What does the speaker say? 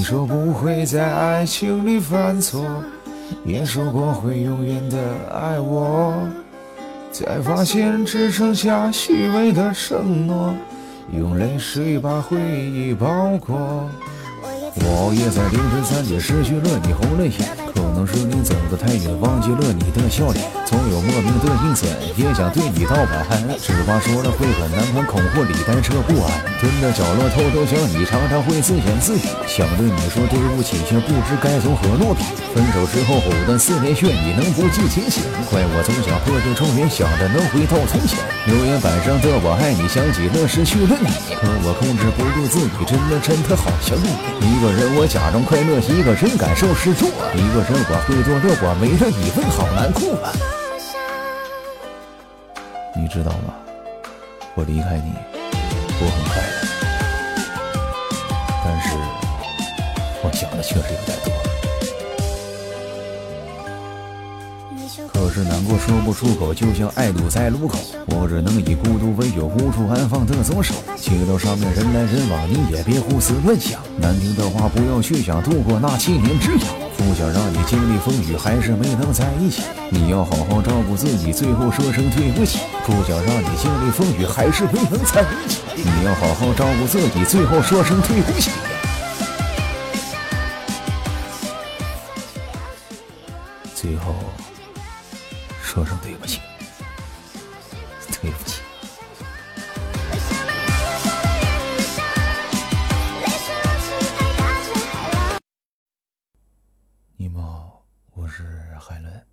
你说不会在爱情里犯错，也说过会永远的爱我，才发现只剩下虚伪的承诺，用泪水把回忆包裹。我也在凌晨三点失去了你红了眼，能是你走得太远，忘记了你的笑脸。总有莫名的阴险，也想对你道晚安，只怕说了会很难堪，恐慌里单车不安。蹲在角落偷偷想你，常常会自言自语，想对你说对不起，却不知该从何落笔。分手之后藕断丝连，愿你能不计前嫌。怪我总想破旧重圆，想着能回到从前。留言板上的我爱你，想起了失去了你，可我控制不住自己，真的真的好想你。一个人我假装快乐，一个人感受失落，一个人我会做这，我没了你问好难过。你知道吗？我离开你，我很快乐，但是我想的确实有点多。是难过说不出口，就像爱堵在路口，我只能以孤独为由，无处安放的左手。街道上面人来人往，你也别胡思乱想，难听的话不要去想，度过那七年之痒。不想让你经历风雨，还是没能在一起。你要好好照顾自己，最后说声对不起。不想让你经历风雨，还是没能在一起。你要好好照顾自己，最后说声对不起。最后说声对不起，对不起。你们好，我是海伦。